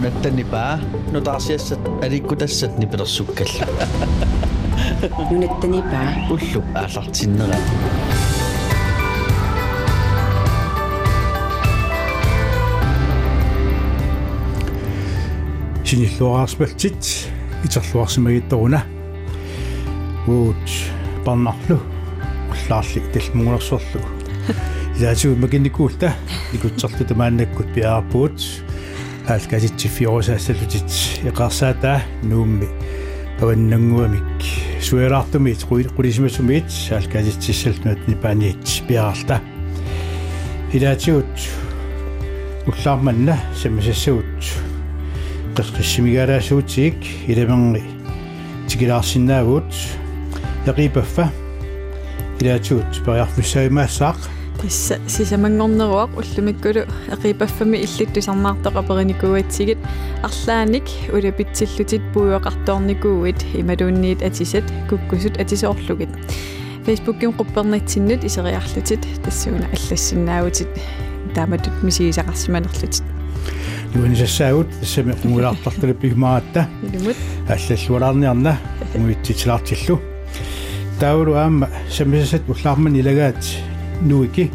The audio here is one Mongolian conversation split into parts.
нунаттанипаа нутаарсиассат аликкутассат нипилерсуккалла нунаттанипаа уллу аалартиннера синиллуараарсмалтит итерлуарсимагитторуна уут парнарлу уллаарли талмугулерсорлу илаатигу макинникуулта никутсерлу тамааннаккут пиаарпуут аалкаситсиффиорусаассалутит эқарсаатаа нуумми аваннангуамик суэраартумит qulисимасумит аалкаситсиссалнуат нипааниит пиааралта илаатигут уллаарманна саммасассагут qisqissimigalaasuutiik ilamerni tikilаарsinnaaguut eqipaffa ilaatuut periarfussaimaassaq тасса сисамангорнеруақ уллумиккулу эқипаффами иллиттусарнаартоқапериникуатсигит арлааник улапитсиллутит пуйоқарторникууит ималуунниит атисат куккусут атисоорлугит фейсбуккин қуппернатсиннут исериарлутит тассуна аллассиннаавутит тааматут мисигисақарсиманерлутит юунисассаагут тассами мулаартартулу пигмаатта илумут аллаллуалаарниарна муитситилаартиллу тауру аама самисасат уллаарман илагаат нуики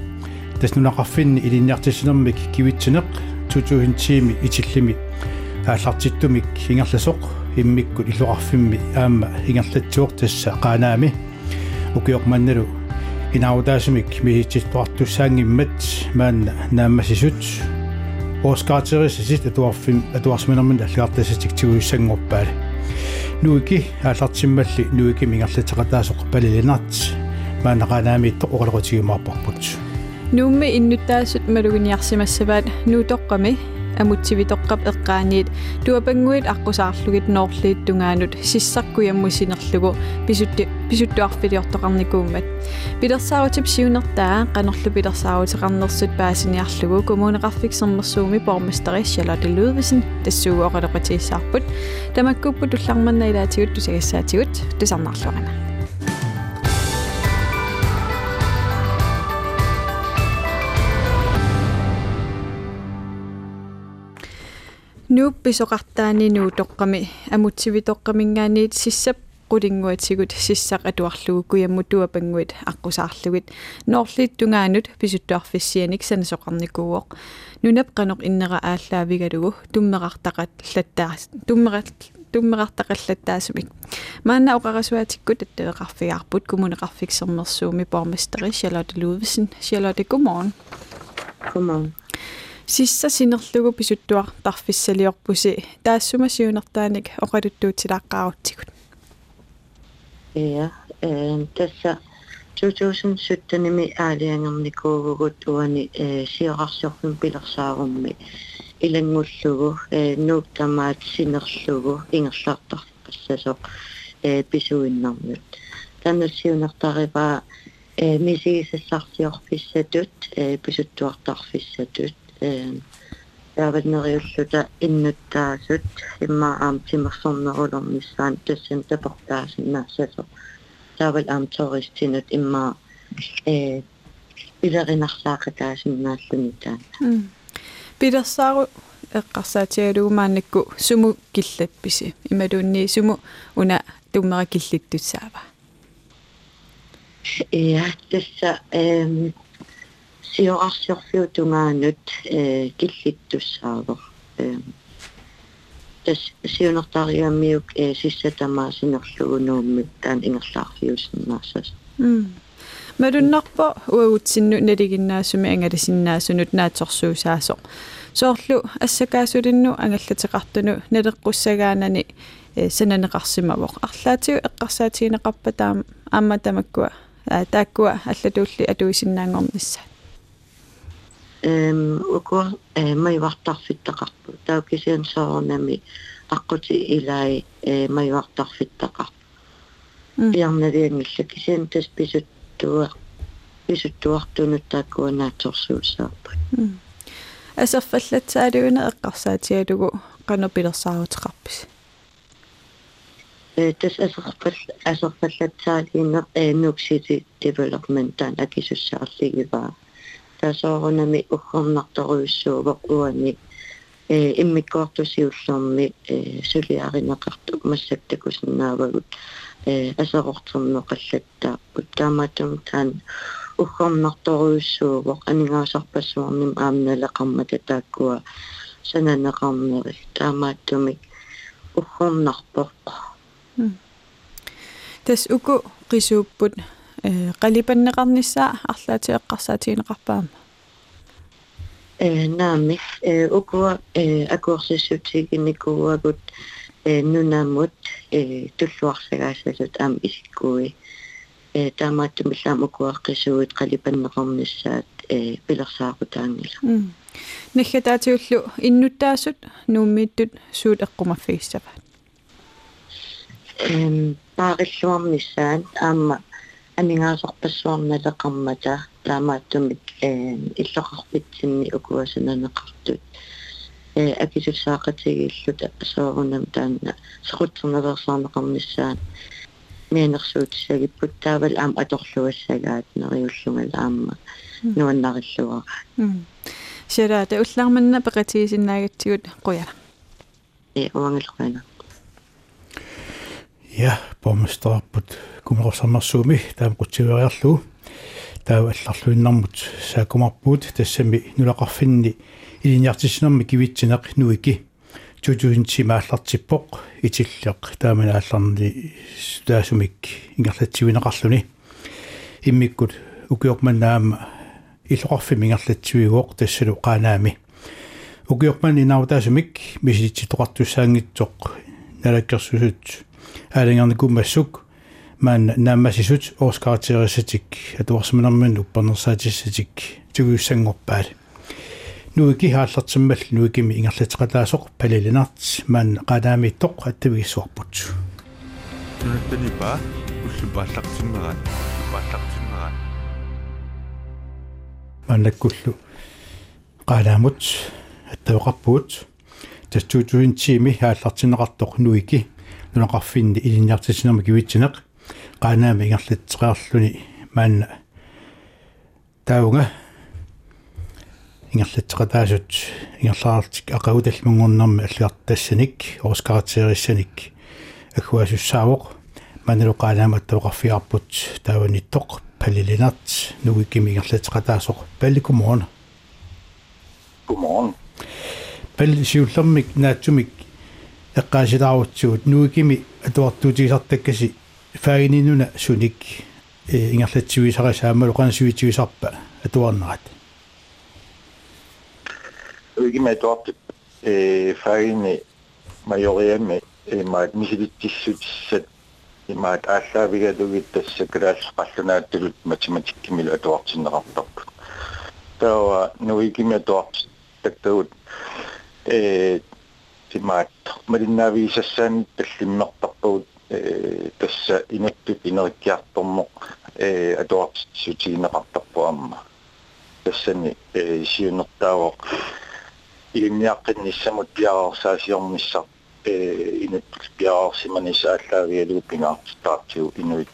таснунақарфинни илинниартиссинермик кивитсинеқ тутуинтиими итиллими ааллартиттумик хингерласоқ иммиккут иллуқарфимми аама хингерлатсуоқ тасса қаанаами укиоқманналу инаутаасимик михитситтуартуссаангиммат маанна нааммасисут оскаатерисисит атуарфим атуарсминермин аллаартасатиктигуиссангорпаали нуики ааллартиммалли нуики мингерлатеқатаасоқ палилинарт маанақанаамиитто оқалеқутигимаарпарпут нуумми иннуттаасут малугиниарсимассаваат нуутоққами амутсивитоққап эққааниит туапангуит аққусаарлугит ноорлиит тунгаанут сиссаркуяммусинерлугу писутти писуттуарфилиортоқарникууммат пилерсаарутип сиунертаа қанерлу пилерсаарутеқарнерсут паасиниарлугу коммунеқарфиксернерсууми пормистери Charlotte Ludvigsen тассууоқалеқутииссаарпут тамаккуппут улларманна илаатигут тусагассаатигут тусарнарлуарана нуупписоқартаани нуутоққами амутсивитоққамингаанниит сиссап qulingguatsigут сиссақ атуарлугу куямму туапангуит аққусаарлугит ноорлит тунгаанут писуттуарфиссианик санасоқарникууоқ нунап қанеқ иннера ааллаавигалугу туммеқартақат латтаа туммеқат туммеқартақаллаттаасумик маанна оқарасуатиккут аттавеқарфигаарпут коммунеқарфиксернерсууми пормистери Charlotte Ludvigsen Charlotte godmorgen godmorgen сисса синерлугу писуттуар тарфиссалиорпуси таассума сиунертааник оқалуттуутилааққаарутсигут я э тасса 2017-ними аалиангерникуугугут уани э сиорарсиорфун пилерсаарумми илангуллугу э нууктамаат синерлугу ингерлаартар qassasоq э писуиннарнут таннссиунертарипаа э мисигисассартиорфиссатут э писуттуартарфиссатут яаваннериуллута иннуттаасут имма аам тимерсорнерулэрмиссаан тассан тапортаасиннаассасо таавал аам тористинут имма э илеринарсаақатаасиннааллуни таана пилерсаару эққарсаатигалугумааннакку суму киллапписи. Ималуунни суму уна туммера киллиттутсаава я тасса эм сиорарсиорфиутунгаанут э киллиттуссаавер э тас сиунертариаммиук э сиссатамаасинерлугунууммит таан ингерлаарфиусиннаарсас м. Малуннарпо уагутсинну налигиннаасуми ангаласиннаасунут наатсорсуусаасо. Соорлу ассакаасулинну ангаллатеқартуну налеққуссагаанани э сананеқарсимавоқ. Арлаатиу эққарсаатигинеқарпа таама аама тамаккуа тааккуа аллатуулли атуисиннаангорнissaа эм уко э майвартарфиттақарпу таукисиан соорнами аққути илай э майвартарфиттақарпу иарналиангилла кисиан тас писуттуа писуттуартунут тааккуанаатсорсуусааппут асерфаллатсаалугуна эққарсаатигалугу канопилерсаарутеқарпис э тас асерфал асерфаллатсаалиинер э нуксити девелопмент таан акисуссаарлигиваа тасоорунами уггорнарторуиссуугоқ уани э иммиккоортусиуллэрми э сулиаринеқарту массактакусиннаавагут э асеқортернеқаллаттааппут таамаатум таан уггорнарторуйссуувоқ анингаасарпассуарним аамналеқармата тааккуа сананеқарнери таамааттумик уггорнарпоқ тас уку qisuupput э qalipannеқарниссаа арлаати эққарсаатигинеқарпаама э наами э укуа э акуорсиссутигиникууагут э нунамут э туллуарсагаасалут аам искуи э таамааттумиллаам укуаққисуут қалипаннеқарниссаат э пилерсаақутаангила наггатаатиуллу иннуттаасут нууммииттут суут эққумаффигиссапаат эм паариллуарниссаан аама амингаасорпассуарналеқармата таамааттумик э иллоқарпитсинни укуасананеқартут э акисуссаақатигииллут асоорунам таанна сеқутсерневерсаарнеқарниссаан мианерсуутиссагиппут таавал аама аторлуассагаат нериуллунгал аама нуаннариллуара сираата уллаарманна пеқатигисиннаагатсигут қуяла э уангилқуана я помсторпут кумерсамарсууми таам qutсивериарлу таа алларлуиннармут саакумарпуут тассами нулақарфинни илиниартиссинерми кивитсинеқ нуики тутуинти мааллартиппоқ итиллеқ таамана алларни таасумик ингерлатсивинеқарлуни иммиккут укиорманнаама иллоқарфи мингерлатсивигооқ тассалу қаанаами укиорман инаутаасумик миситситоқартуссаангитсоқ налаккерсусут аалингерни кумассук маан нааммасисут оскаратерисатик атуарсманерман уппанерсаатиссатик тугуссангорпаал нуики хааллартиммал нуикими ингерлатеқалаасоқ палилинарт маан qanaamiittoq аттавигиссуарпут тунаттанипа уллу пааллартиммеран пааллартиммеран мааннаккуллу qanaamut аттавеқарпуут тастуутуинтиими хааллартинеқартоқ нуики нунақарфинни илинниартисинерма кивитсинеқ qanaami ингерлатеқарлуни маанна таунга ингерлатеқатаасут ингерлаартик ақагуталмунгорнэрми аллиартассаник оскаратериссаник аггуасуссаавоқ манеру qanaama аттавеқарфиарпут тааваниттоқ палилинарт нугикими ингерлатеқатаасоқ палликумоона Godmorgen. палли сиуллэрмик наатсумик эққаасилаарутсуут нуикими атуартуутигисартаккаси фаагининуна суник э ингерлатсивисарисаамалу qanasuitиgisarpa атуарнерат Ikke med dort øh, fejne majorere med øh, meget misilitissut i meget alla vi kan du vidt at sikre spørgsmål til matematik mil at dort sin rapport. Der var nu ikke med dort det ud øh, til meget med den navisa sand det limmer på øh, tässä inetty energiattomo øh, at dort sutina rapport på am. Tässä ni siunnottava илиниаққинниссамут пиаарсаасиормисса э инат пиаарсиманисааллаавиалу пингаартаартиу инуит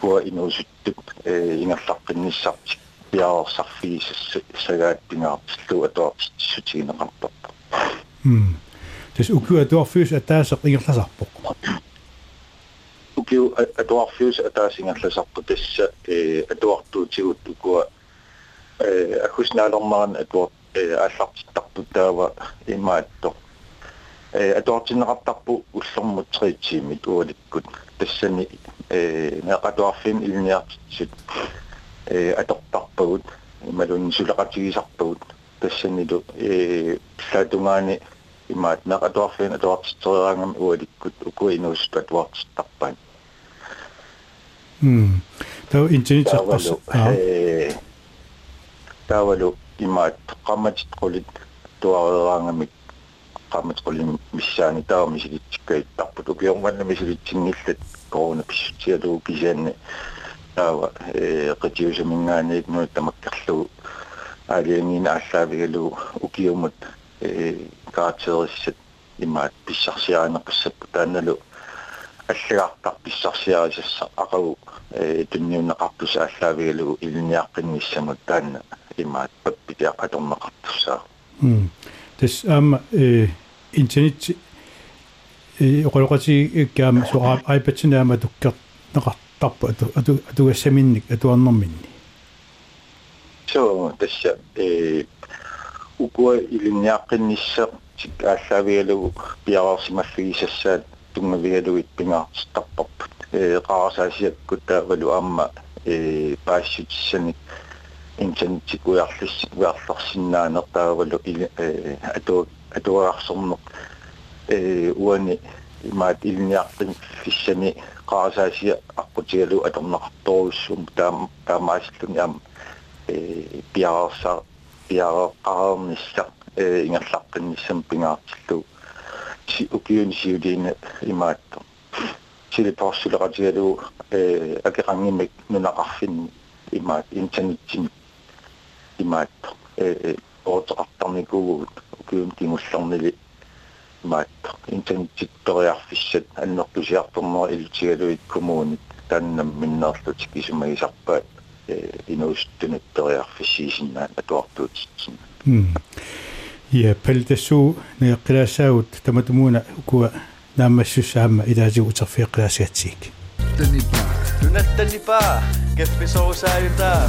куа инуусуттук э ингерлаққинниссарти пиаарсарфигисасса сагаат пингаартиллу атуарт сутигинеқартоқ м тэс укуа туарфиус атаасеқ ингерласарпоқ укиу атуарфиус атаасингерласарпу тасса э атуартуутигут укуа э ахуснаалермаран атуар аллартиттарпу таава имаатто э атуартинеқартарпу уллэрмут триитсиимит уаликкут тассани э неқатуарфин илниартит э атортарпагут ималун сулеқатигисарпагут тассанилу э саатунгаани имаат неқатуарфин атуартиттериангам уаликкут укуинуус атуартиттарпаан м таа интернетеққарс э таавалу имаат qammatit qulit tuareeraangami qammat qulim missaani taava misilitsikkaittarput ukiormanna misilitsinngillat korona pissutialuu kisaanni taava э nu tamakkerlugu аалиангина аллаавигалу укиумут э каатериссат имаат писсарсиаанеқассаппу тааналу аллагартар писсарсиарисасса ақагу э тунниунеқартуса аллаавигалу илниаққинниссамут таанна имаат паппитиа аторнеқартуссаа м тас аама э интернет э оқолоқати каама суа айпатсинаама туккер неқартарпа ату ату атугассаминник атуарнэрминни. So tässä eh ukua iliniaqqinnisseq sik ааллаавигалугу пиараарсималлигисассаат тунгавигалугит пингаартарпарпут э qaarsaasiakku taavalu аама э паассутиссани интернетик уярлис уярларсиннаанертаавалу э ату атуаарсорнеқ э уани имаат илниартин фиссани qaarsaasiа аққутигалу аторнеқарторуссум таам таамаасиллуни аама э пиарса пиарақарнисса э ингерлаққинниссам пингаартиллу си укиун сиулиина имаатто. Сили порсулератигалу э акерангимик нунақарфинни имаат интернеттин имаатто. Э оотеқартарникуугут укиун тимуллернили имаатто. Интернеттит периарфиссат аннертусиарторнера илутигалуит коммуунит тааннам миннерлутик исумагисарпаат инуустунут периарфиссиисиннаат атуартуутитсин я пэлтэсу неэккилаассаагут таматумуна укуа наамассуссаама илаасигу утерфиэккилаасиатсиик танипа Tunattanipa, keffisorusaayuta.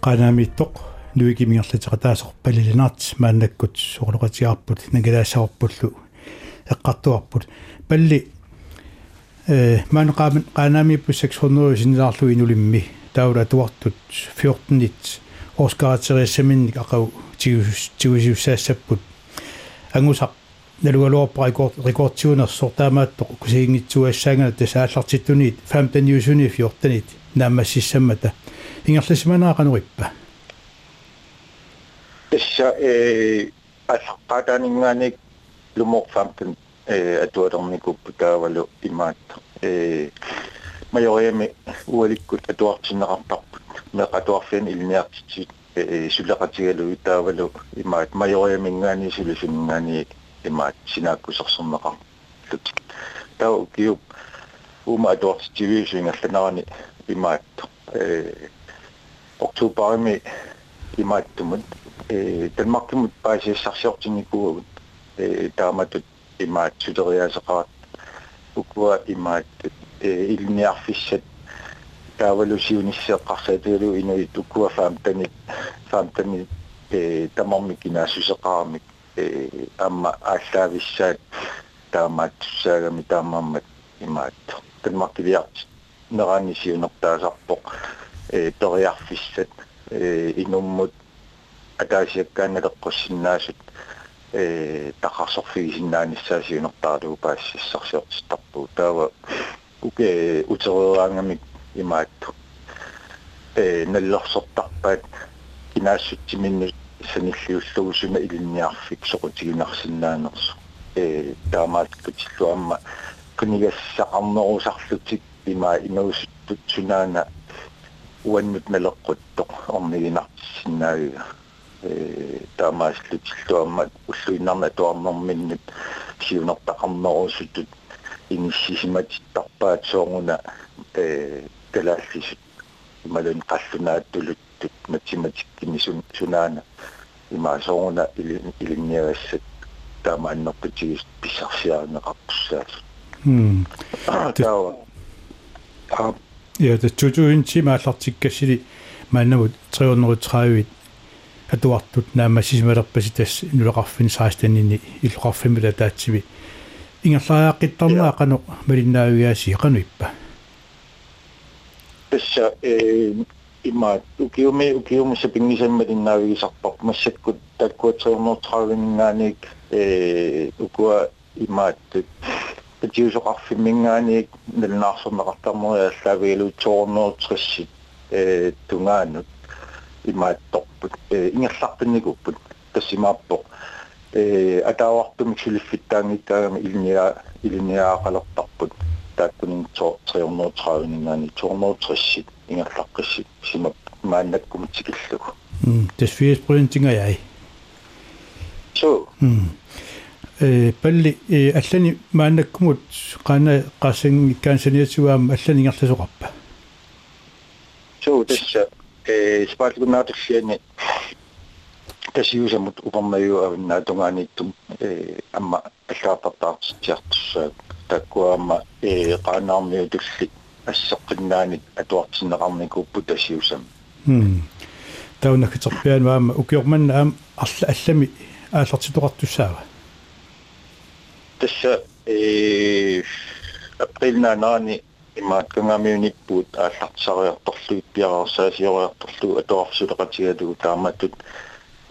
qanaamiittoq nuikimigerlatiqataasоq палилинаарт мааннаккут соқулоқатиарпут нагилаассаарпуллу эққартуарпут. Палли man qaanami på 600 sinarlu inulimmi taura tuartut 14 nit orskaatserissaminik aqau tigusiussaasapput angusaq nalugaluarpa rekordtiunerssor taamaattoq kusiingitsuassaangana tasaallartittuniit 15 juusuni 14 nit naammassissammata ingerlismanaaqanurippa issa э аллаққаатаанингааник э, лумор 15 e atua torniku pikaavalu imaatto e majoriami ualikkut atuartinneqarparput meq atuarfian ilniartitit e, e sulleqatigalu itaavalu imaat majoriamingaani sulusungaani imaat sinaakkuserserneqar tut tau kiup uma atuartitiviusuingallanarani imaatto e oktubarimi imaattumut e tanmarkimut paasiassarsiortinikuagut e taamatut имаат сутериасеқарат укуа имаат э илниарфиссат таавалусиунissеққарсаатигалу инуит укуа фаамтани фаамтани э тамармикинаасусеқарамик э амма ааллаависсаат таамаат саагами таамааммат имаат Danmarkивиарт нераанисиунертаасарпоқ э ториарфиссат э инуммут атаасиаккааналеққуссиннаасут э тақарсорфигисиннааниссаасиунертаалуу паассиссарсиортистарпуу таава уке утерераангамик имаатту э наллерсортарпаат кинаассутсиминну саниллиуллугусуна илинниарфик соқутигинарсиннаанерсу э таамаалкутиллуамма кунигассақарнерусарлутик има инуусуттут сунаана уаннут налеққуттоқ орнигинартиссиннаавига таамааслутиллуаммат уллуиннарна туарнэрминнут сиунертақарнерусутут иниссисиматиттарпаат соонгуна э талааллисут ималун қаллунааттулуттут математиккини сунаана има соонгуна илинниагассат таамааннерпутигис писсарсиаарнеқарпуссаат м таава. А я тэ чужуинчи мааллартиккассили мааннамут 330 атуартут наамассисималерпаси тас нулеқарфин саастанини иллоқарфимила таатсиви ингерлаааққиттарнаа қану малиннаавиааси қануиппа tässä eh ima ukiumi ukiumi se pingisemmalinnaavigисарпар массаккут таккуатсернертравиннгааник э укуа имааттут тиусоқарфиммингааник налнаарсернеқартармериаллаавигалу тоорнертрissит э тунгаанут имаатторпут э ингерларпинникуппут тассимааппоқ э атаавартумик сулиффиттаангиттаагами илниа илниаақалертарпут тааккунин 330 230 ингерлаққиссит симап мааннаккум тикиллугу м тас 80% тингаяи so м э палли э аллани мааннаккумут қана қассангиккаансаниатсуаама аллани ингерласоқарпа. So tässä э спартгунаатерлиани тасиусамут упернаюавиннаа тунганиттум э амма аллаапартаартиартуссаа таккуаама э qaaнаармиу тулли ассеққиннаанит атуартиннеқарникуппу тасиусам м таунаккитерпиан маама укиорманна аам арла аллами ааллартитоқартуссаава тасса э априлнаанаани имаат кангамиуниппуут ааллартсариарторлуит пиараарсаасиориарторлу атуарсулеқатигалугу таамааттут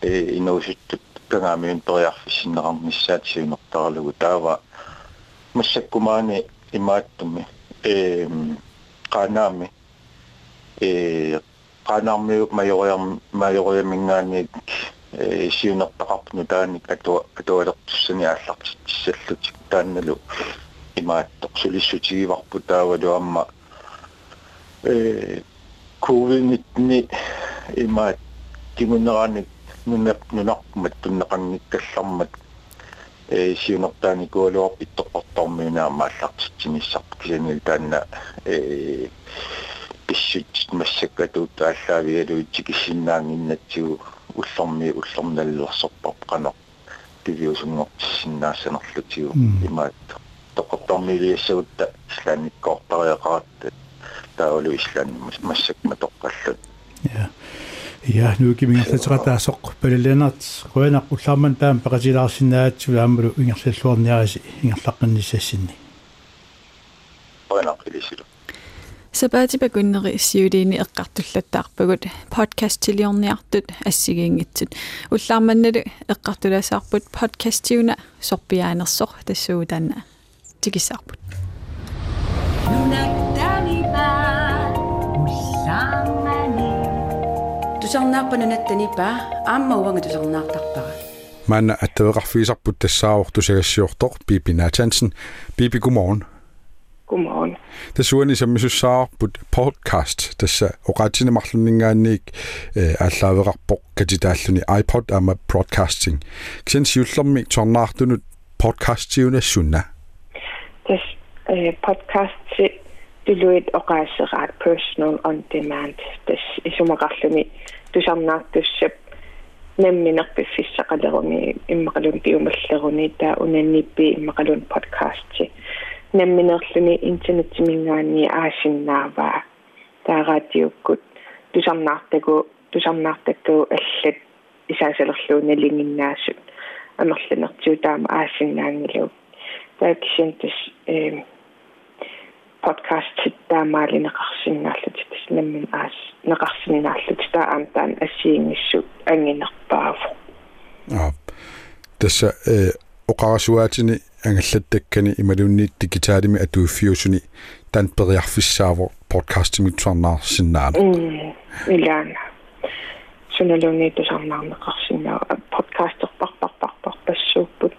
э инуусуттут кангаамиун периарфиссиннеқармиссаатсиунертаралугу таава массаккумаани имааттумми э qanaami э qanaarmiu majoриам majoриамингаани э сиунертақарпну тааник атуа атуалертуссани ааллартиссаллутик таанналу имааттоқ сулиссутигиварпу таавалу амма. Э ковид-19 имаат тимуннераник нунап нунарпумат туннеқангиккаллармат э сиунертаани куалуар иттоққортармиунаа мааллартитсимиссарп кисанил таанна. Э писсут массаккатуут тааллаавигалуитси киссиннаангиннатсигу уллэрми уллэрналлерсорпарп қано пивиусунгортиссиннаассанерлутигу имаат тоққортармилиассагутта ислааниккоортариақаратта таалу ислаан массакма тоққаллут я я нуки мингерлатеқатаасоқ палалианерт қуянақ уллаарман таам пеқатилаарсинаатсу аамалу ингерллуарниараси ингерлаққиннissassинни қуянақ илисилу сапаатипа куннери иссиулиини эққартуллаттаарпагут подкаст тилиорниартут ассигиингитсут. Уллаарманналу эққартуласаарпут подкастиуна сорпиаанерсор тассуутаана тикисаарпут нунаттанипа уллаамани тусарнааппанунаттанипа аама уанга тусарнаартарпара манна аттавеқарфигисарпут тассааорту сагассиортоқ пипи натансен пипи гуморн Godmorgen. тасуани саммисуссаарпут подкаст тасса оқаатинемарлуннингаанниик э ааллаавеқарпоқ катитааллуни iPod ама broadcasting кисен сиуллерми торнаартунут подкастиунассунна Das äh, Podcast Deloitte Oqaaseraat Personal on Demand. Das isumaqarluni tusarnaartussap намминерпиффиссақалеруми иммақалун пиумаллеруни таа унанниппи иммақалун подкастси намминерлүни интернеттимингаани аасиннааваа таараатиуккут тусарнаартагу тусарнаартакку аллат исаасалерлууна лингиннаасут амерланертиу таама аасиннаангилу тааксинтас э подкаст таамаалинеқарсиннааллут тас наммин аас неқарсиннааллут таа аамтаан ассиингиссут ангинерпааву аа тасса э оқарасуаатини ангаллаттаккани ималунниит дигитaalими атууффиусуни тан периарфиссааво подкастими туарнаарсиннаана илаана суналуни тусарнаарнеқарсинаа подкастерпарпарпарпар пассууппут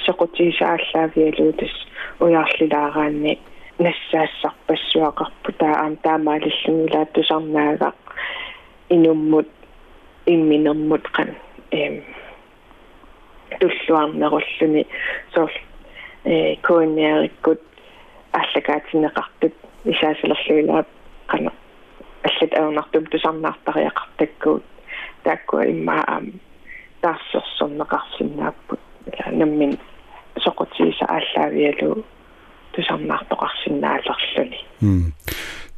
тассақутигисааллаавиалуу тас уяарлилаагаанни нассаассарпассуақарпу таа аам таамаалиллугилаа тусарнаагақ инуммут имминермут қан эм туллуарнеруллуни соор э коонниариккут аллагаатинеқартут исаасалерлуилаа қана аллат аунартум тусарнаартариақартаккуут тааккуа иммаа аам таассерсорнеқарсинааппут наммин соқутииса ааллаавиалу тусарнаартоқарсинаалерлуни м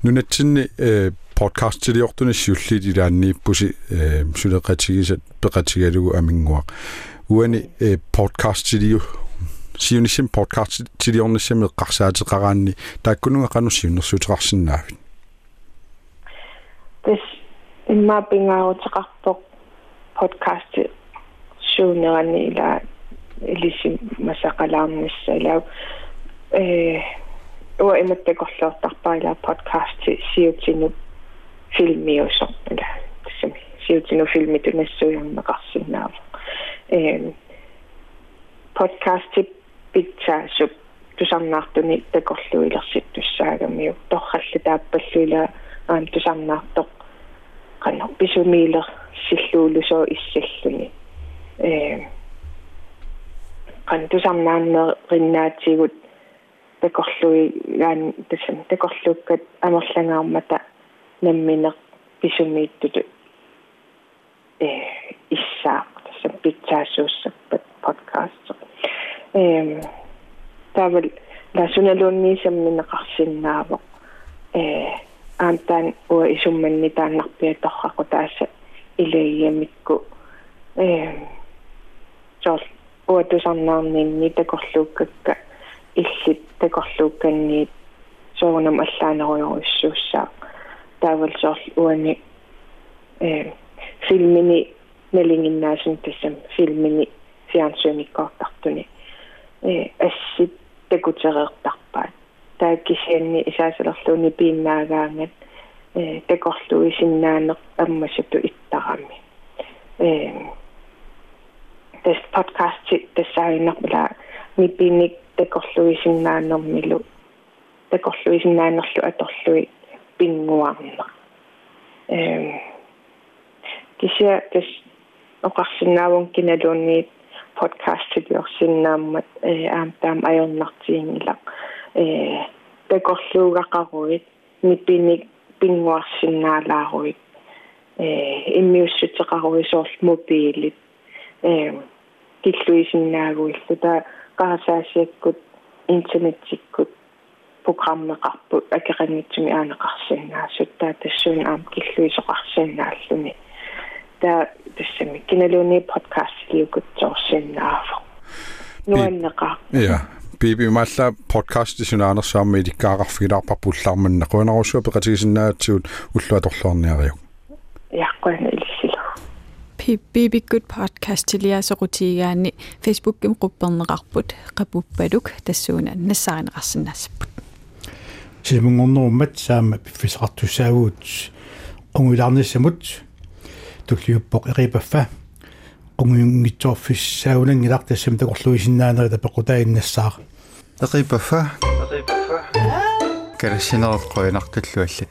нунатсинни э подкаст тилиортуни сиуллит илааннииппуси э сулеқатигисат пеқатигалугу амингуа уани э подкаст тилиу сиунисим подкаст тилиорниссами эққарсаатеқараанни тааккунунга қану сиуннэрсуутеқарсинаавит тас имма пингаарутеқарпоқ подкаст шуунерани ила илисим масақалаарниссаа илаа э уа иматтакорлуортарпаа ила подкаст сиутину филмиусо ила тасми сиутину филми тунассуйарнеқарсинаава э подкаст питсаасуп тусарнаартуни такорлуилерсит туссаагамиу. Торралли тааппаллуила аам тусарнаартоқ qanno pisumiiler sillуулусоо иссаллуни э qan тусарнааннериннаатигут такорлуи гаан тассан такорлууккат амерлангаармата намминеқ писумииттуту э исс иллаа тасса питсаасууссаппат подкаст эм тавал ласуналуунниисамминеқарсиннаавоқ э аантаан уа исумманни тааннарпиаторрақу тааса илаиямикку э жол уа тусарнаарнинни такорлууккакка иллит такорлуукканни соонам аллаанеруйоруссууссаа таавал сорл уани э филмини налингиннаасун тассам филмини фиансуниккоортартуни э ассит такутереэртарпаат тааккисианни исаасалерлууни пииннаагаангат э такорлуи синнаанеқ аммасату иттарами э тэс подкаст тассаинерпла мипиник такорлуи синнаанермилу такорлуи синнаанерлу аторлуи пингуарна э кися тэс оқарсинаавун киналуунниит подкастидиорсиннааммат э аамтаам ajornartiingila э такорлуугақаруит ниппиник пингуарсиннаалааруит э иммиуссутеқаруисоорл мобилит э киллуисиннаагуиллу та qaasaassiakkut internetsikкут программеқарпут акеқангитсуми аанеқарсиннаассут таа тассуун аам киллуисоқарсиннааллуни таа тассами киналуни подкаст лиукутсоорсиннаафо нуаннеқа ja Baby Good podcast tiliasorutigaanni Facebook-im quppernerarput qapuppaduk tassuuna nassaarinqarsinnassaput. Simungornerummat saama piffisartussaaguut qunguilarnissamut tulliuppoq eripaffa qunguyungitsorfissaaunanngilaq tassam takorluisinnaaneri tapequtainnassaaqa. Eripaffa. Eripaffa. Kersinerqoinartulluallat.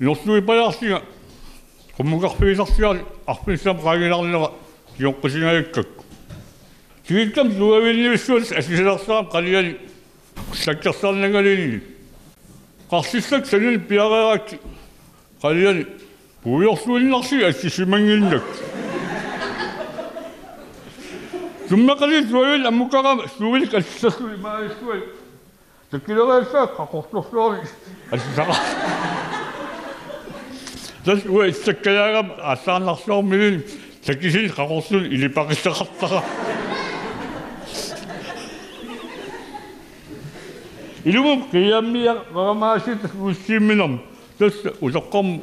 Ils n'ont toujours pas. Comme on refait les aller ils ont continué avec eux. Tu comme tu avais dit les choses, est-ce que c'est après il a chaque arsa n'a qu'à l'élu. Car si c'est que c'est lui, il a dit, pour lui, une ce que c'est Das Uhr ist der Kerl, Asan nach so mühlen. Das ist ich, Karossen, il est pas resté rapta. Ilumum qiyammiya qaramaashit ussiminam. Das uloqqam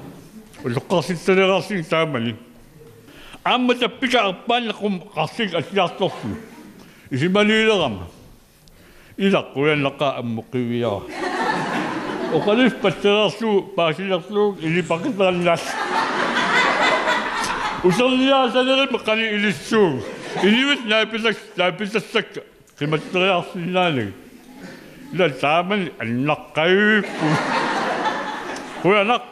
uloqqasitteleraasin taamali. Amma tappika arpaallaqum qarsik asiartorsu. Isimaliileram. Ilaqquyannaqa ammuqiviyaa. وخليش بشترى السوق باشي السوق اللي بقتنا الناس. وصل يا سنة بقالي إلي السوء إلي بس نابلك نابلك السكة. كما تشتري أصلي لا تعمل النقيب خويا نق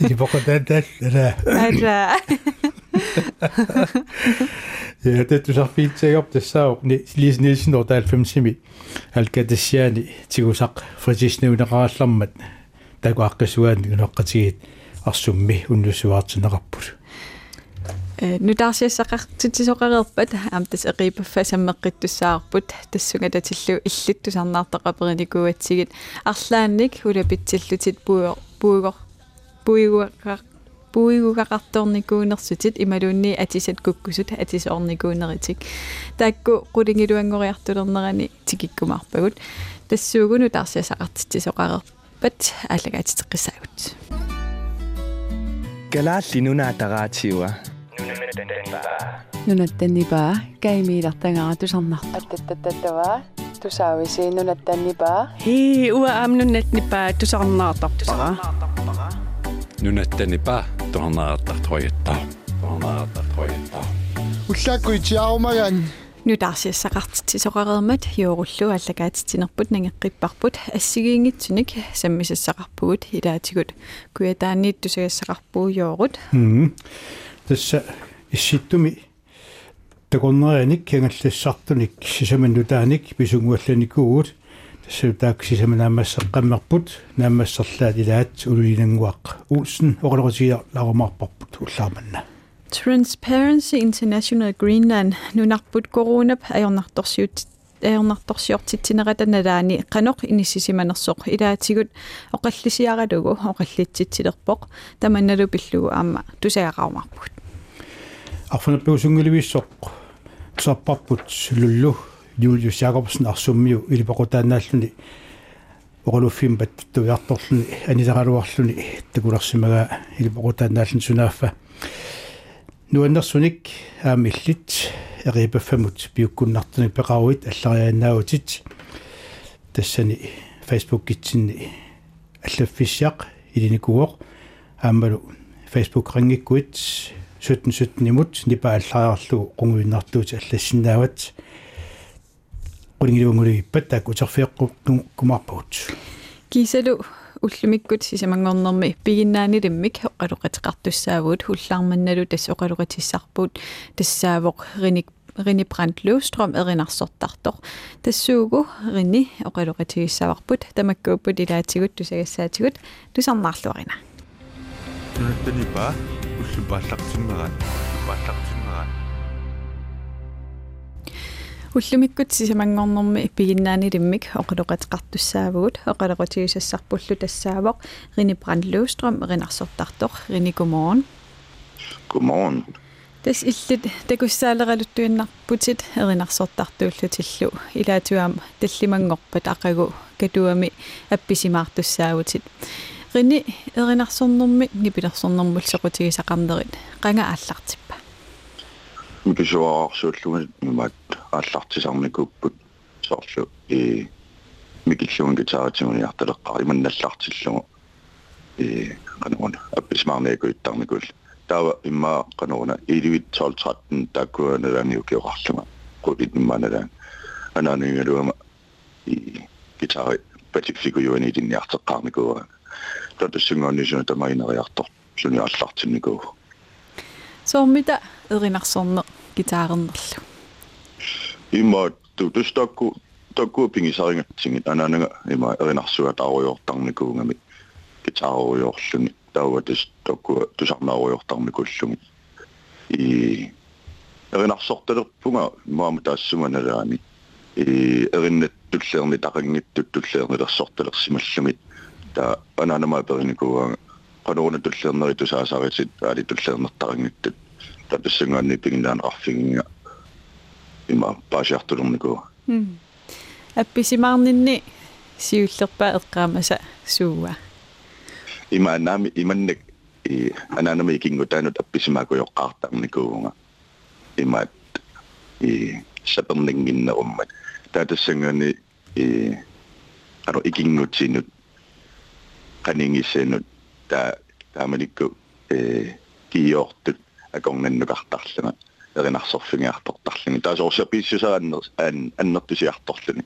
اللي بقى ده ده. Ja tattusarfiitsagior tassaaq ni liisniilsin orta 90 алкатассиани тигусақ фритисниунеқараллармат такуаққисуаани уноққатигит арсумми уннусуаартинеқарпут э нутаарсиассақартитисоқарерпат аамтас эқипаффа саммеққиттуссаарпут тассунга татиллу иллиттусарнаартақапериникуатсигит арлаанник улапитсиллутит пуо пуигор пуигуақақ пуигугақарторникуунерсутит ималуунни атисат куккусут атисоорникуунеритик таакку qulingilуангориартулернерани тикиккумаарпагут тассуугуну таарсиасақартитисоқарерпат аллагаатитеққисаагут галаалли нунаатараатиуа нунаттаннипаа каймиилартангара тусарнарта аттаттаттава тусаависи нунаттаннипаа хи уа аам нунатнипаа тусарнаартартара нунаттаннипаа торнаартартуйаттаа торнаартартуйаттаа уллааккуитиарумаган нутаарсиассақартитсоқареермат юоруллу аллагаатитсинерпут нангеққиппарпут ассигиингитсуник саммисассақарпугут илаатигут куятааниит тусагассақарпуу юорут тасса исситтуми такорнерианик кенгаллассартуник сисаманнутааник писунгуалланикуугут тассаутаак сисаманаамассеққаммерпут наамассерлаат илаат улулинангуақ уулсен оқалоқатиа ларумаарпарпут уллаарманна Transparency International Greenland нунарпут коронап аёрнарторсиут аёрнарторсиортитсинератаналаани канеқ иниссисиманерсоқ илаатигут оқаллисиаралугу оқаллитситсилерпоқ таманналу пиллугу аама тусаақармарпут арфунаппиусунгиливиссоқ саппарпут луллу Julius Jacobsen арсуммиу илипақутаанааллуни оқалуффим паттуяарторлуни анилералуарлуни такуларсимага илипақутаанааллун сунааффа нуаннерсуник аамиллит эрипаффамут пиуккуннартуник пеқаруит алларианаавутит тассани Facebook китсинни аллаффиссиақ илиникуоқ аамалу Facebook рангиккуит 17 17 имут нипа аллариарлугу қунгуиннартуут аллассинаават qulingilungulugippat taak uterfiiqqu kumarput кисалу уллумиккут сисамангорнэрми пигиннаанилиммик оқалоқатеқартуссаавут хуллаарманналу тас оқалоқатиссарпут тассаавоқ риник рини бранд løvstrøm эринарсортартор. Тассуугу рини оқалоқатигиссаварпут тамаккууппут илаатигут тусагассаатигут тусарнаарлуарина. Тунаттанипа уллупааллартиммерат пааллартиммерат уллумиккут сисамангорнэрми пигиннаанилиммик оқалоқатеқартуссаавгут оқалоқатигисассарпуллу тассаавоқ рини бранд løvstrøm эринарсортартор рини гуморн гуморн тас иллит такуссаалералуттуиннарпутит эринарсортартууллутиллу илаатуам таллимангорпат ақагу катуами апписимаартуссаагутит рини эринарсорнэрми нипилерсорнэрмул соқутигисақарнерит қанга ааллартиппа микисуаарсууллугат имаат ааллартисармикуппут соорлу и микиллуун гитаратигуниарталеққар иманналлартиллугу и кануун апписмаарнеекуиттарникул таава имма канууна 11 12 13 таккуаналаниу киоқарлуга қулит имманалаан анаанингалуама и гитари патиффикуюани тинниартеққарникуа татассунгооннисуна тамаинериартор суни аллартинникуу соормита эринарсорне гитаарнерлу. Имма тустакку такку пингисарингатсигит анаанага има эринарсуа тааруйортарникуунгами гитааруйорлуни таава тус такку тусарнааруйортарникуллуги и эринарсорталерпунга маама таассуманалаани и эриннат туллеерни тақангиттут туллеерни лерсорталерсималлугит та анаанама периникууга qanuna tulleerneri tusaasaritit aali tulleernertarangittat tatussangaanni pinginnaanarfigинга има паасиартулерникуу апписимаарнинни сиуллерпаа эққаамаса сууа има наами иманнак и анаанами кингутаанут апписимаакуйоққартарникуунга имаат и сапернингиннеруммат таатассангаани и аро икингутсинут канингиссанут та тааманикку э киортут акорнаннукартарлуга эринарсорфингиартортарлуги таасоорса писсусааннер аан аннертусиарторлуни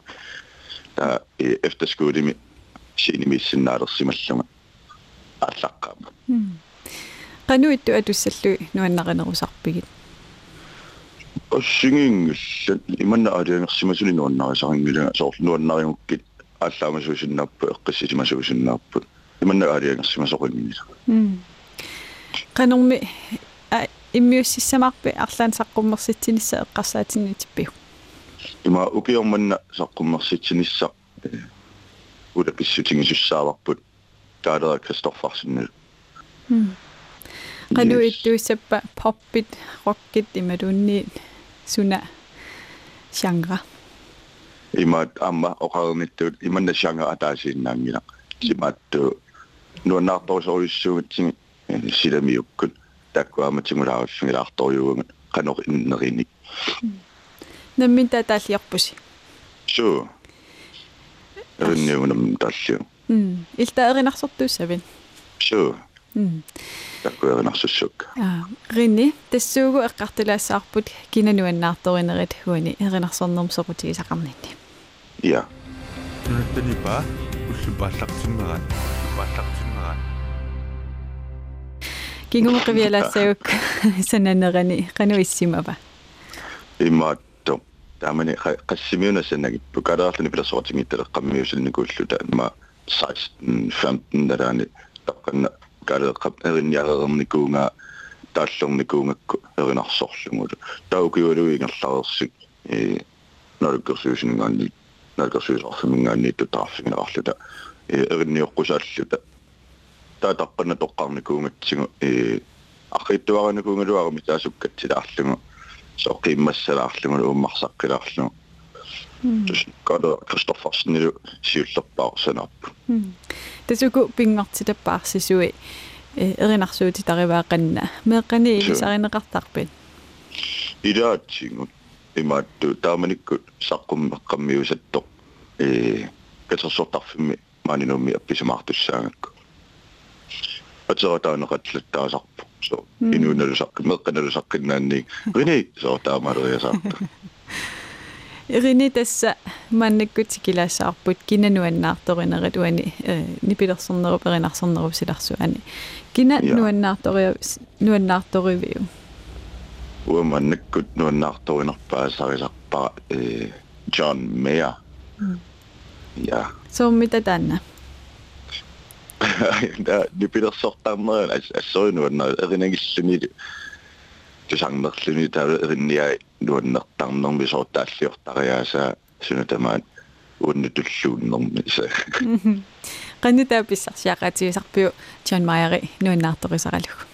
та э эфтерскуулими синимиссиннаалерсималлуга аллаққаама qanуитту атуссаллу нуаннаринерусарпигит? Оссигингиллат иманна алиангерсимасули нуаннарисарингилага соорлу нуаннарингуккит ааллаамасуусиннаарпу эққиссисимасуусиннаарпут иманна алиангерсимасоқингилла qanорми иммиуссиссамарпи арлаан саққуммерситсинисса эққарсаатиннитиппиу има укиорманна саққуммерситсинисса ула писсутингисуссааварпут таалера кристоффарсиннал qanu ittuissappa poppit rockit imalunni suna genre има амма оқарниттуут иманна genre атаасииннаангила симаатту нуаннаарторсоруйссуугатсиг силамиуккут таккуаматсигулаарфигилаарторюугат qanor innerini наммин татааллиарпуси суу эринниугунам тааллиу м илта эринарсортууссавин суу м таккуеринарсуссук аа ринни тассуугу эққартулаассаарпут кинануаннаарторинерит хуани эринарсорнерм соқутигисақарнинни я нунаттанипа уллупааллартиннерат пааллартиннерат кингумеқивиалаассагук сананерани кануиссимава имаатто. Таамани qassimiunassanagippu kalaarluni pilersoortingittalеққаммиусалникууллута ма 16 15 далаани таққанна калеққап эринниарерникуунга тааллерникуунгакку эринарсорлугулу таукиулуингерларерсик э налуккерсуусингаанни налуккерсуусарфимингаанни тутаарфигинеқарлута э эринниоққусааллута таатаққана тоққарникуунгатсигу э аққиттуаранакуунгалуарами таасуккатсилаарлугу соққиммассалаарлугу ууммарсаққилаарлугу када Кристоферсен сиуллерпаарсанаарпу тасуку пингартитаппаарсисуи эринарсуути тариваақанна меэққани илисаринеқартарпит идаатсигут имаатту тааманикку саққуммеққаммиусаттоқ э катерсортарфимми маанинуумми апписимаартуссаагакку атератаанеқатлаттаасарпу со инуunalusaq meqqanalusaqqinnnaanni rini soortaamaluiasartu Ирини тасса маннаккути килаассаарпут кинануаннаарторинерит уани нипилерсэрнеруп эринарсэрнеруп силарсуани кина нуаннаарториа нуаннаарторивиу уаманнаккут нуаннаарторинерпаасарисарпара э John Mayer я соммита таанна Да нипилерсортаарнерил ассоинуанна эринагиллуни тусангерлуни таа эринниа нуаннертарнерми соортааллиортариааса сунатамаат ууннутуллууннэрми иса. Qannutaa pissarsiaqatigisarpiu John Mayer nuannaartorisaralug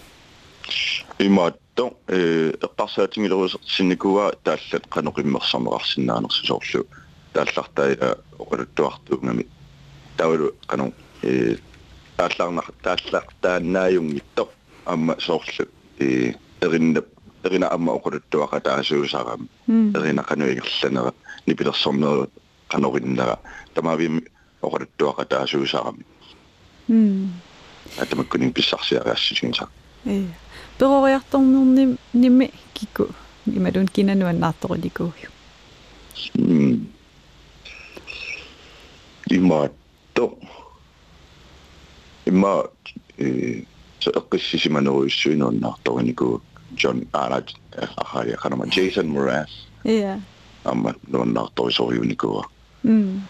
имаатто э эққарсаатингилерус синникуа тааллат қаноқиммерсарнеқарсиннаанерсу соорлу тааллартаила оқалуттуартуунгами тавалу қано э тааллаарнар тааллартаанааюнгитто амма соорлу э эриннап эрина амма оқалуттуақа таасуусарам эрина қануигерланера нипилерсорнеру қанориннера тамаавим оқалуттуақа таасуусарам м атамаккунин писсарсиагассисигинсаа э перориарторнерни нимми кикку ималун кинануаннаарториликуугу м имаатто имма э så эққиссисиманеруиссуинуаннаарторинику John Arad ахая канама Jason Mraz иа амма нуаннаарторисориуникуа м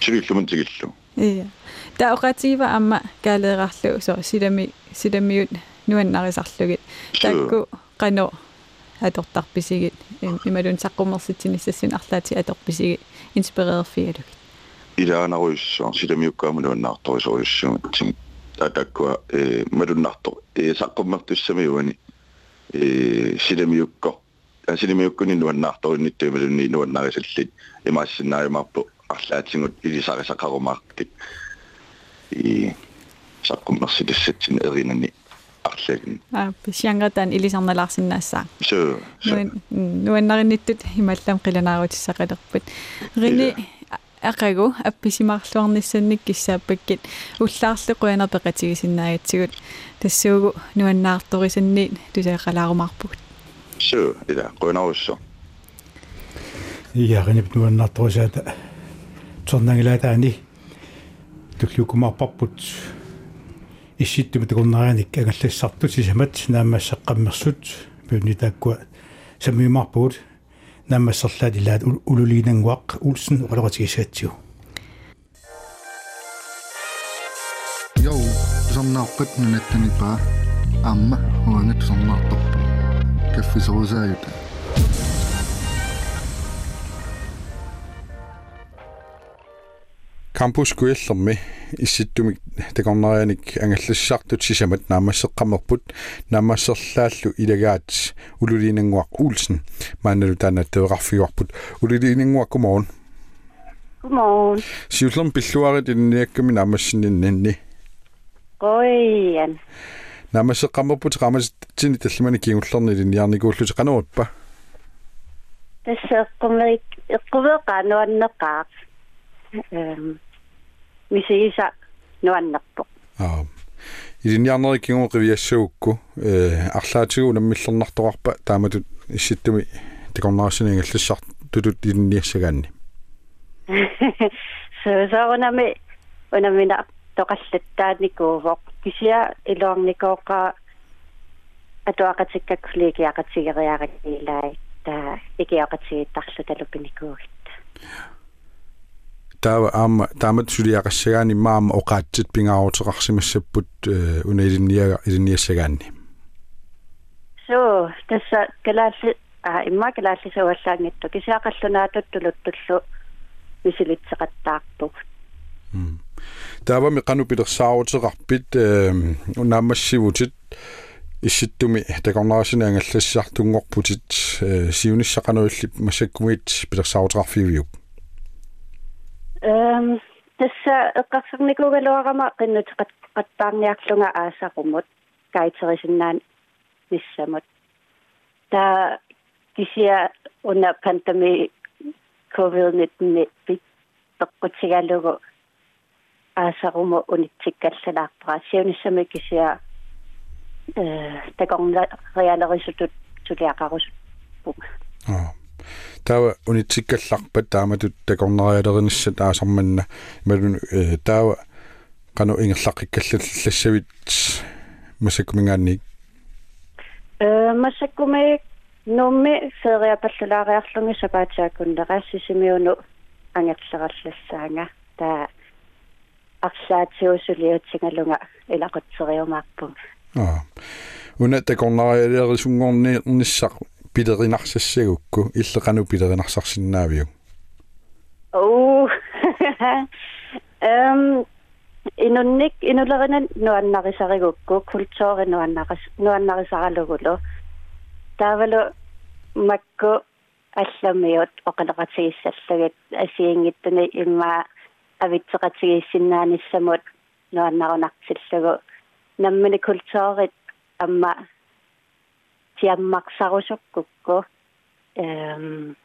сигиллумун тигиллу иа таоқатива амма каалеерарлу со силами силамиут нуаннарисарлугит такку қано атортарписигит ималун саққумерситсиниссассун арлаати аторписигит инспирерфиалугит илаанаруиссуар силамиуккаама нуаннаарторисориуссугатсим татаккуа э малуннартор э саққуммертуссамиуани э силамиукко силамиуккуни нуаннаарторинниттуи малунни нуаннарисаллит имаассиннааюмаарпу арлаатингут илисарисақарумаартик и саққуммерситуссатсин эринани арлагин а писиангатан илисарналаарсиннаассаа су нуан нуаннаринниттут ималлам қиланаарутиссақалерпут рини ақагу апписимаарлуарниссанник киссааппаккит уллаарлеқуянер пеқатигисиннаагатсигут тассуугу нуаннаарторисанниит тусаақалаарумаарпугут су ила қунаруссо ияринip нуаннаарторисаата торнангилаатаани туллукумаарпарпут исситтуми такорнараник агаллассартут сисамат наамассаққаммерсут пуни тааккуа самиумаарпугут наамассерлаат илаат улулиинангуақ улсен оқалоратигисаатсиу Йоу, сорнааққат нунаттанипаа аама уангат сорнаартарпа каффисорусааюта кампус куиллерми исситтумик такорнарианик ангаллассаартут сисамат наамассеққамерпут наамассерлааллу илагаат улулиинангуақ уулсен маанналу таана тееқарфигуарпут улулиинангуақ куморун Godmorgen. сиуллерм пиллуарит инниакками наамассининнанни Goian. намасеққамерпут qamast tini tallimani kiungullerni linniarnikuullut qanuutpa tässä kummerik eqquvеqa nuanneqaaq эм мисииса нуаннерпоq аа илинниарнериккигу qivиассуукку э арлаатигу наммиллернартоqarpa тааматут исситтуми такорнаарсинингаллассар тутут илинниассагаанни сөөсаарунами унамина тоqallаттааникуувоq кисиа илуарникооqaa атуақатиккаккулигиақатигериаракилай таа икиақатигиттарлу талупиникуугит таава аама таамат сулиақассагаани маама оқаатсит пингаарутеқарсимассаппут уна илинниага илинниассагаанни so tässä kelasi а имма келаалли саваллаангитту кисиақаллунаатуттулуттуллу мисилитсеқаттаарпуг таавами канупилерсаарутеқарпит унаамассивутит исситтуми такорнарасина ангаллассартунгорпутит сиуниссақануиллип массаккумит пилерсаарутеқарфиуиук эм тасса эққарсерникугалуарама қиннутеқат қаттаарниарлунга аасақумут кайтерисиннаан миссамут та кисия уна пандеми covid-19 пит тоққутсигалугу аасаруму унитсиккаллалаарпара сиуниссами кисия э такорна реалерисутут тулиақарусуппу аа таава унитсиккалларпат тааматут такорнериалерниссат аасарманна ималун э таава кану ингерлаққиккаллаллассавит масаккумингаанник э масаккуми номми фериапаллулаариарлунги сапаатиаккуннерассисимиуну ангерлераллассаанга таа арлаатиусулиутсингалунга илақутсериумаарпун аа уна такорнариалерисунгорни нissaq пилеринарсассагукку иллеқану пилеринарсарсинаавиу оо эм инунник инулеринан нуаннарисаригукку. Культуори нуаннарис нуаннарисаралугулу. Таавалу макку алламиут оқалеқатигиссаллагат асиингиттуни имма авитсеқатигиссиннааниссамут нуаннарунартиллагу наммани культуурит амма тиаммарсарусуккукку эм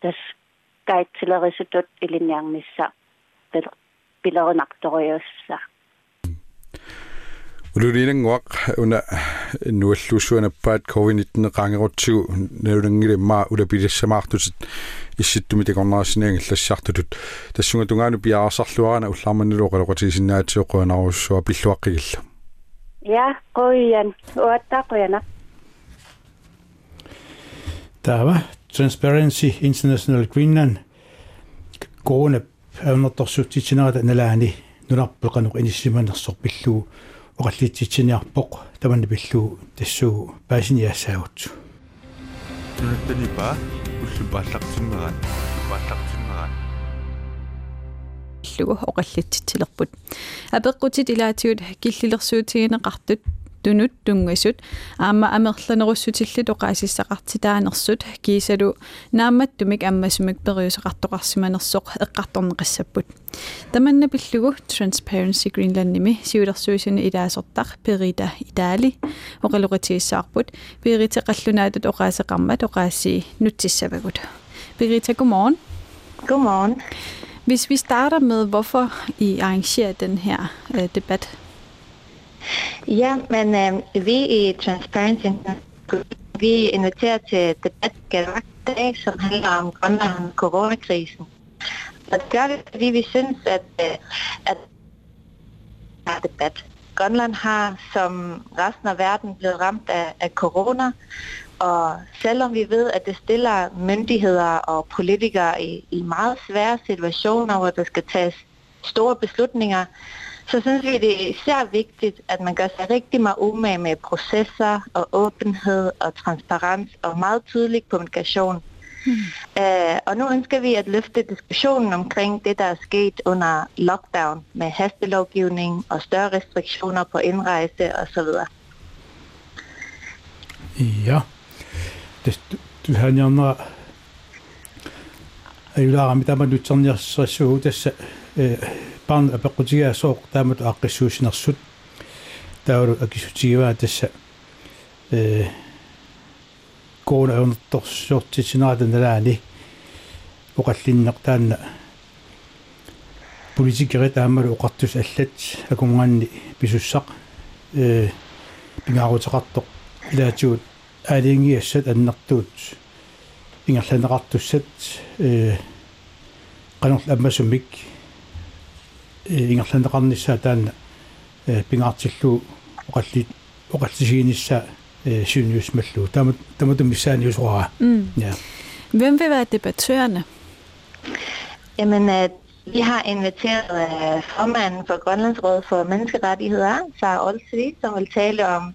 тас гайтилерисутут илинниарнисса пилеринарториусса улулинангуақ уна нуаллуусуанаппаат covid-19 qaangerutsigu наулангилиммаа улапилиссамаартутит исситтуми такорнаарсиниангиллассартутут тассунга тунгаanu пиаарсарлуарана уллаарманнилу оқалоқатигисиннаатиоқуанаруссуа пиллуаққигилла. Я қоян уаттақуяна таава. Transparency International Greenland. Коона аунерторсуутситинерата налаани нуларпеқанеқ иниссиманерсор пиллуу оқаллитситсиниарпоқ таманна пиллуу тассуу паасиниассаагутсу тунаттанипа уллупааллартиннерат уллупааллартиннерат иллугу оқаллитситсилерпут апеққутит илаатигут киллилерсуутигинеқартут тунут тунгасут аама амерланеруссутиллит оқаасиссақартитаанерсут кисалу наамматтумик аммасумик периусеқартоқарсиманерсоқ эққарторнеқассаппут таманна пиллугу Transparency Greenland ними сиулерсуисуни илаасортар перита итаали оқалоқатигиссаарпут перита қаллунаатут оқаасеқармат оқааси нутсиссавагут Birgitta, godmorgen. Godmorgen. Hvis vi starter med, hvorfor I arrangerer den her øh, debat. Ja, men øh, vi i Transparency vi inviterer til debat dag, som handler om Grønland og coronakrisen. Og det gør vi, fordi vi synes, at, øh, at der er debat. Grønland har som resten af verden blevet ramt af, af corona, og selvom vi ved, at det stiller myndigheder og politikere i, i meget svære situationer, hvor der skal tages store beslutninger, så synes vi, det er især vigtigt, at man gør sig rigtig meget umage med processer og åbenhed og transparens og meget tydelig kommunikation. Mm. Øh, og nu ønsker vi at løfte diskussionen omkring det, der er sket under lockdown med hastelovgivning og større restriktioner på indrejse osv. Ja, det, du har nævnt ei yläraami tämä nyt on jossain suhteessa паан апеқутигиасооқ таамат ааққиссуусинерсут тауру акисутигиваа тасса э коона ернерторсуортитинаата налаани оқаллиннеқ таанна политикерит аамалу оқартус аллат акумгаанни писуссақ э пингаарутеқартоқ илаатигут аалингиассат аннартуут ингерланеқартуссат э qanорл аммасумик э ингерланеқарниссаа таанна э пингаартиллу оқалли оқаллисигинисса э сюниусмаллу тама таматум миссааниусуара ja hvem vil være debattørerne Jamen, øh, vi har inviteret øh, formanden for Grønlandsrådet for Menneskerettigheder, Sara Olsvig, som vil tale om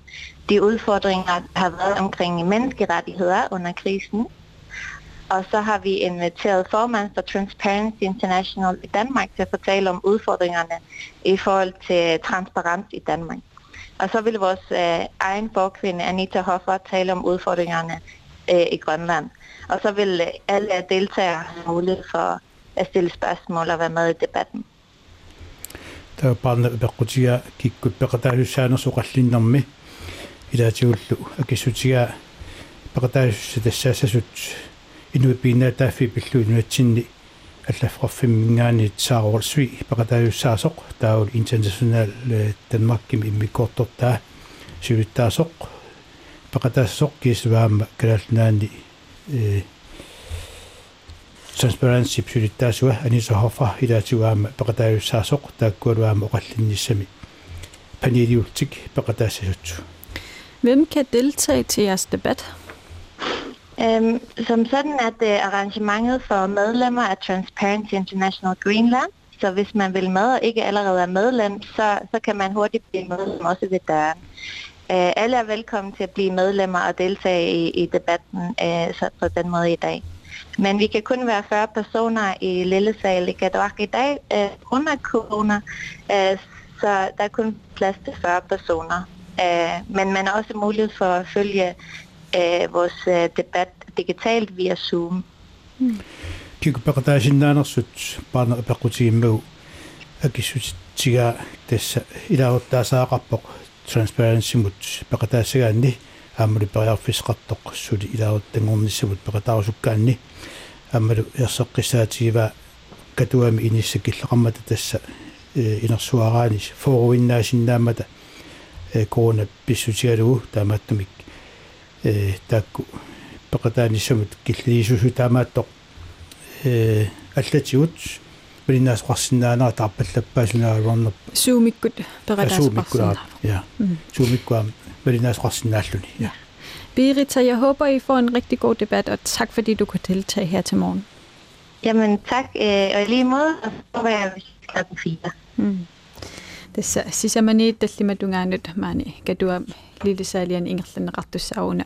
de udfordringer, der har været omkring menneskerettigheder under krisen. Og så har vi inviteret formand for Transparency International i Danmark til at fortælle om udfordringerne i forhold til transparens i Danmark. Og så vil vores øh, egen borgkvinde Anita Hoffer tale om udfordringerne øh, i Grønland. Og så vil øh, alle deltagere have mulighed for at stille spørgsmål og være med i debatten. Der er bare noget, der kikkut peqataayussaanu suqallinnermi ilaatiullu akisutiga peqataayussa tassaasasut инуиппиинаа тааффи пиллу инуатсинни аллаффорфиммингаани саарорсуи пеқатаалуссаасоқ таавул интернационал данмарким иммиккортортаа сулиттаасоқ пеқатаассоқ кисваама калаалнаани э transparency псулиттаасуа анисахофа илаатигуаама пеқатаалуссаасоқ тааккуалуаама оқаллинниссами панелиултик пеқатаассасутсу Hvem kan deltage til jeres debat? Øhm, som sådan er det arrangementet for medlemmer af Transparency International Greenland. Så hvis man vil med og ikke allerede er medlem, så, så kan man hurtigt blive medlem også ved døren. Øh, alle er velkommen til at blive medlemmer og deltage i, i debatten øh, så på den måde i dag. Men vi kan kun være 40 personer i lille sal i Gadwak i dag, øh, under corona, øh, så der er kun plads til 40 personer. Øh, men man har også mulighed for at følge øh, vores øh, debat digitalt via Zoom. кику пеқатаасиннаанерсут паана пеққутигиммагу акиссутига тасса илааваттаасаақарпоқ transparency мут пеқатаассагаанни аамалу периарфисқартоқ сули илааваттангорниссамут пеқатаарусуккаанни аамалу ерсеққиссаатигива катуами инисса киллеқармата тасса инерсуараанис форуиннаасиннаамата э корона писсутигалугу таамааттумик э таакку пеқатааниссамут киллиисусу таамааттоқ э аллатигут минаасқарсинаанаа таарпаллаппаасунааруарнер Zoomikut суумиккулаа ja суумиккуам минаасқарсинааллуни ja Birita, jeg håber, I får en rigtig god debat, og tak fordi du kunne deltage her til morgen. Jamen tak, øh, og i lige måde, og så var jeg klokken 4. Mm. Tässä sisämäni tallimatungaanut maani katuam lilisalian ingerlanneqartussaauna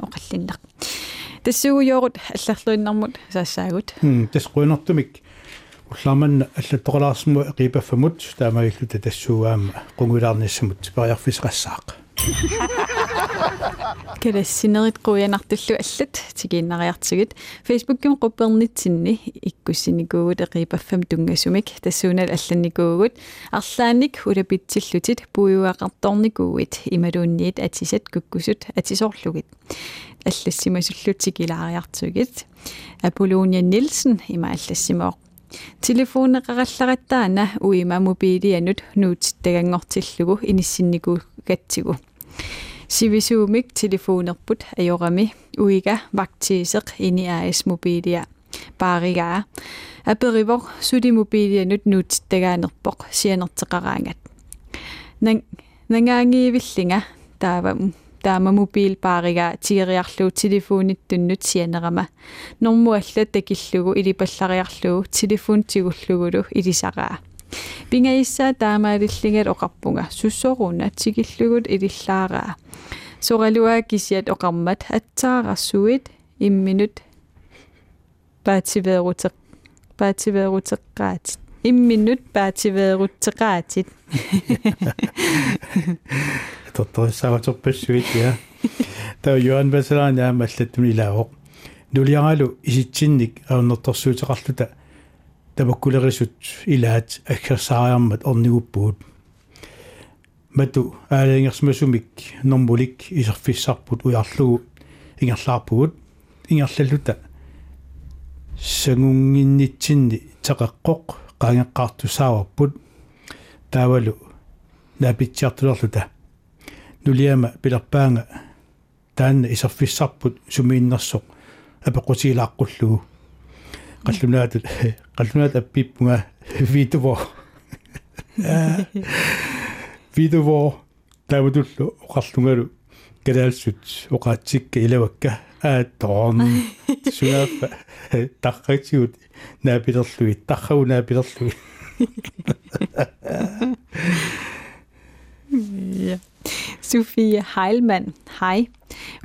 oqallinnaq. Tassuujoorut алларлуиннэрмут саассаагут. hm тас қуинартумик уллаарманна аллаттоқалаарсму эқипаффамут таамагиллута тассууаама қунгулаарниссамут периарфисеқассаақ Kalassinerit quyanartullu allat tigiinnariartigit Facebook-kim quppernitinni ikkussinikuugut eqipaffam tungasumik tassuunal allannikuugut arlaanik ulapitsillutit puujuaqartornikuuit imaluunniit atisat kukkusut atisorlugit аллассимасуллутикилаариартугит Apollonia Nielsen има аллассимоо телефонеқаралларатаана уима мобилианут нуутиттагангортиллугу иниссинникуугатсигу сивисуумик телефонерпут ajorami uiga vaktiiseq ini AS mobilia paarigaa aperivor suli mobilianut nuutittagaanerpoq sianerteqaraangat nang nangaangiivillinga taava taama mobil paarigaa tiiriarluu telefonittunnut sianerama normu alla takillugu ilipallariarlugu telefon pingaissaa taamaalillingal oqarpunga sussoruna tigillugut ilillaaraa soraluaa kisiat oqarmat attaararsuit imminut paativeeruteq paativeeruteqqaatit imminut paativeerutteqaatit тортториссааваторпассуит я таа юан басалаани аама аллаттуми илаавоқ нулиаралу иситсинник ауннэрторсуутеқарлута табаккулерисут илаат аккерсаариармат орнигуппуут мату аалингерсмасумик нормулик исерфиссарпут уярлугу ингерлаарпугут ингерлаллута сангунгиннитсинни теқеққоқ qaangeqqaartusaawarput таавалу наапитсиартулерлута нулиама пилерпаанга таанна исерфиссарпут сумииннерсоқ апеқутигилааққуллугу qallunaatut qallunaat appippunga vituvo vituvo taavutullu oqarlungalu kalaalsut oqaatsikka ilavakka ааттоорн сунааппа тарраксиут наапилерлуи таррау наапилерлуи Ja. Sofie Heilmann. Hej.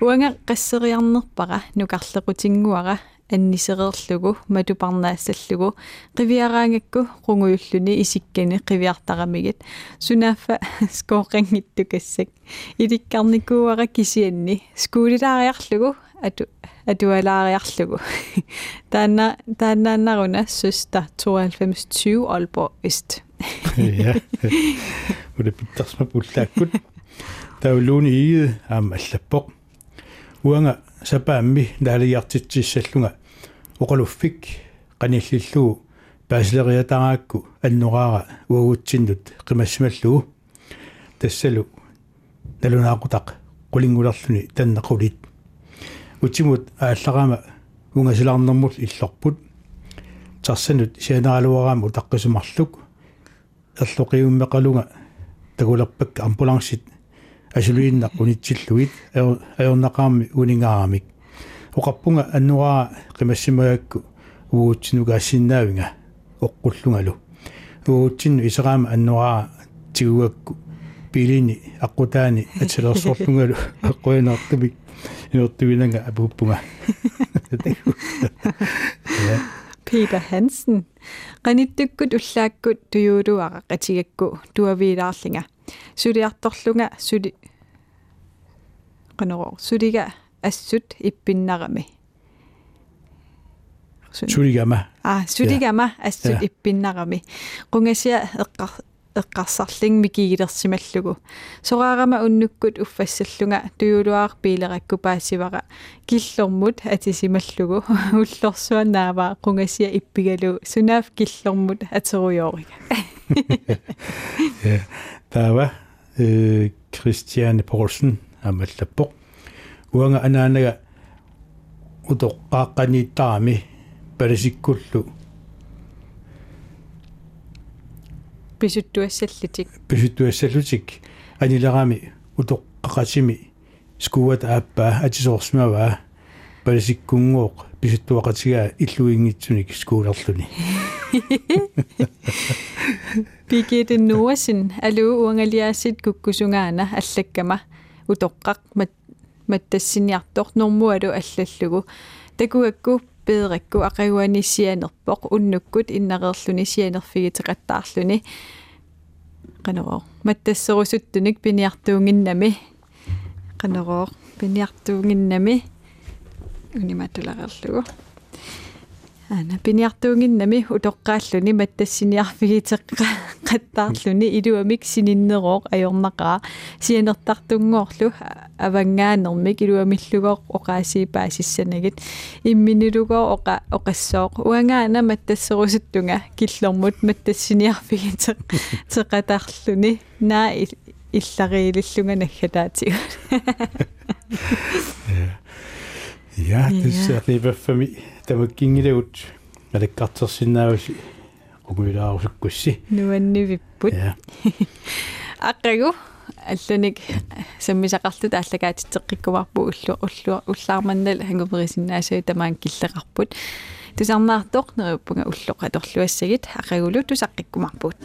Uanga qasseriarnerpara nukarlequtinguara аннисереерлугу матупарнаассаллугу qivиараангакку рунгуйуллуни исиккани qivиартарамигит сунааффа скооқангитту кассак иликкарникууара кисианни скуулилаариарлугу ату атуалаариарлугу таана тааннааннаруна søster 9220 Aalborg Øst ja ude pittersma pullaakut tauluuni iide aam allappoq uanga сапаамми наалиартитсиссаллунга оқалуффик qaniallillugu паасилериатараакку аннораара уагутсиннут qимассималлугу тассалу налунаақутақ qulingulерлүни таннақулит. Утимут ааллараама унгасилаарнэрмул иллорпут. Тарсанут сианаалуараама утаққисумарлук ерлоқиуммеқалунга тагулерпак амбулансит асулуинна унитсиллугит аёрнақарми унingaaramik оқарпунга аннураа қимассимаякку уутсинугаассиннаавинга оққуллунгалу уутсинну исераама аннураа тигуакку пилини аққутаани атилерсорлунгалу аққуинаартумик инертуинага апуппунга. Peter Hansen qanittуkkut уллааккут туюулуара qatигакку туавилаарлинга сулиарторлунга сули qanero suliga assut ippinnarami сулигама а сулигама assut ippinnarami qungasia eqqar эққарсарлин микигилерсималлугу сораарама уннуккут уффассаллунга туйулуаар пилеракку паассивара киллормут атисималлугу уллорсуанаава қунгасия иппигалу сунаав киллормут атеруйоорига ja. Таава э Кристиан Полсен амаллаппоқ уанга анаанага утоққааққаниттарами паласиккуллу писуттуассаллутик. Писуттуассаллутик. Анилерами утоққақатими скуат ааппаа атисоорсмаваа паласиккунгооқ писуттуақатигаа иллуингитсуник скуулерлуни Birgitte Norsen алуу уангалиаасит куккусунгаана аллаккама утоққақ мат маттассиниартор нормуалу аллаллугу такуакку пееракку ақагуанисианерпоқ уннуккут иннақерлүни сианерфигитеқаттаарлүни qanero mattassерусуттуник пиниартуунгиннами qanero пиниартуунгиннами униматуларерлугу ана пиниартуунгиннами утоққааллуни маттассиниарфигитеққа қаттаарлүни илуамик сининнероо ajornaqaa сианертартунгоорлу авангаанермик илуамиллугоо оқаасиипаасиссанагит. Имминилугоо оқа оқассоо уангаана маттассерусуттунга киллэрмут маттассиниарфигитеқ теқатаарлүни наа иллариилиллунга наггатаатигу Ja, tässä riipäfämi tämä kingileut. Eli katsosinnaavasi qumuilaarusukkусsi. Nuannivipput. Ja. Aqagu аллуник саммисақарлута аллагаатитеққиккумарпу уллу уллу уллаарманнал хангумерисиннаасаа тамаан киллеқарпут тусарнаартоқ неруппунга уллоқ аторлуассагит ақагулу тусаққиккумарпут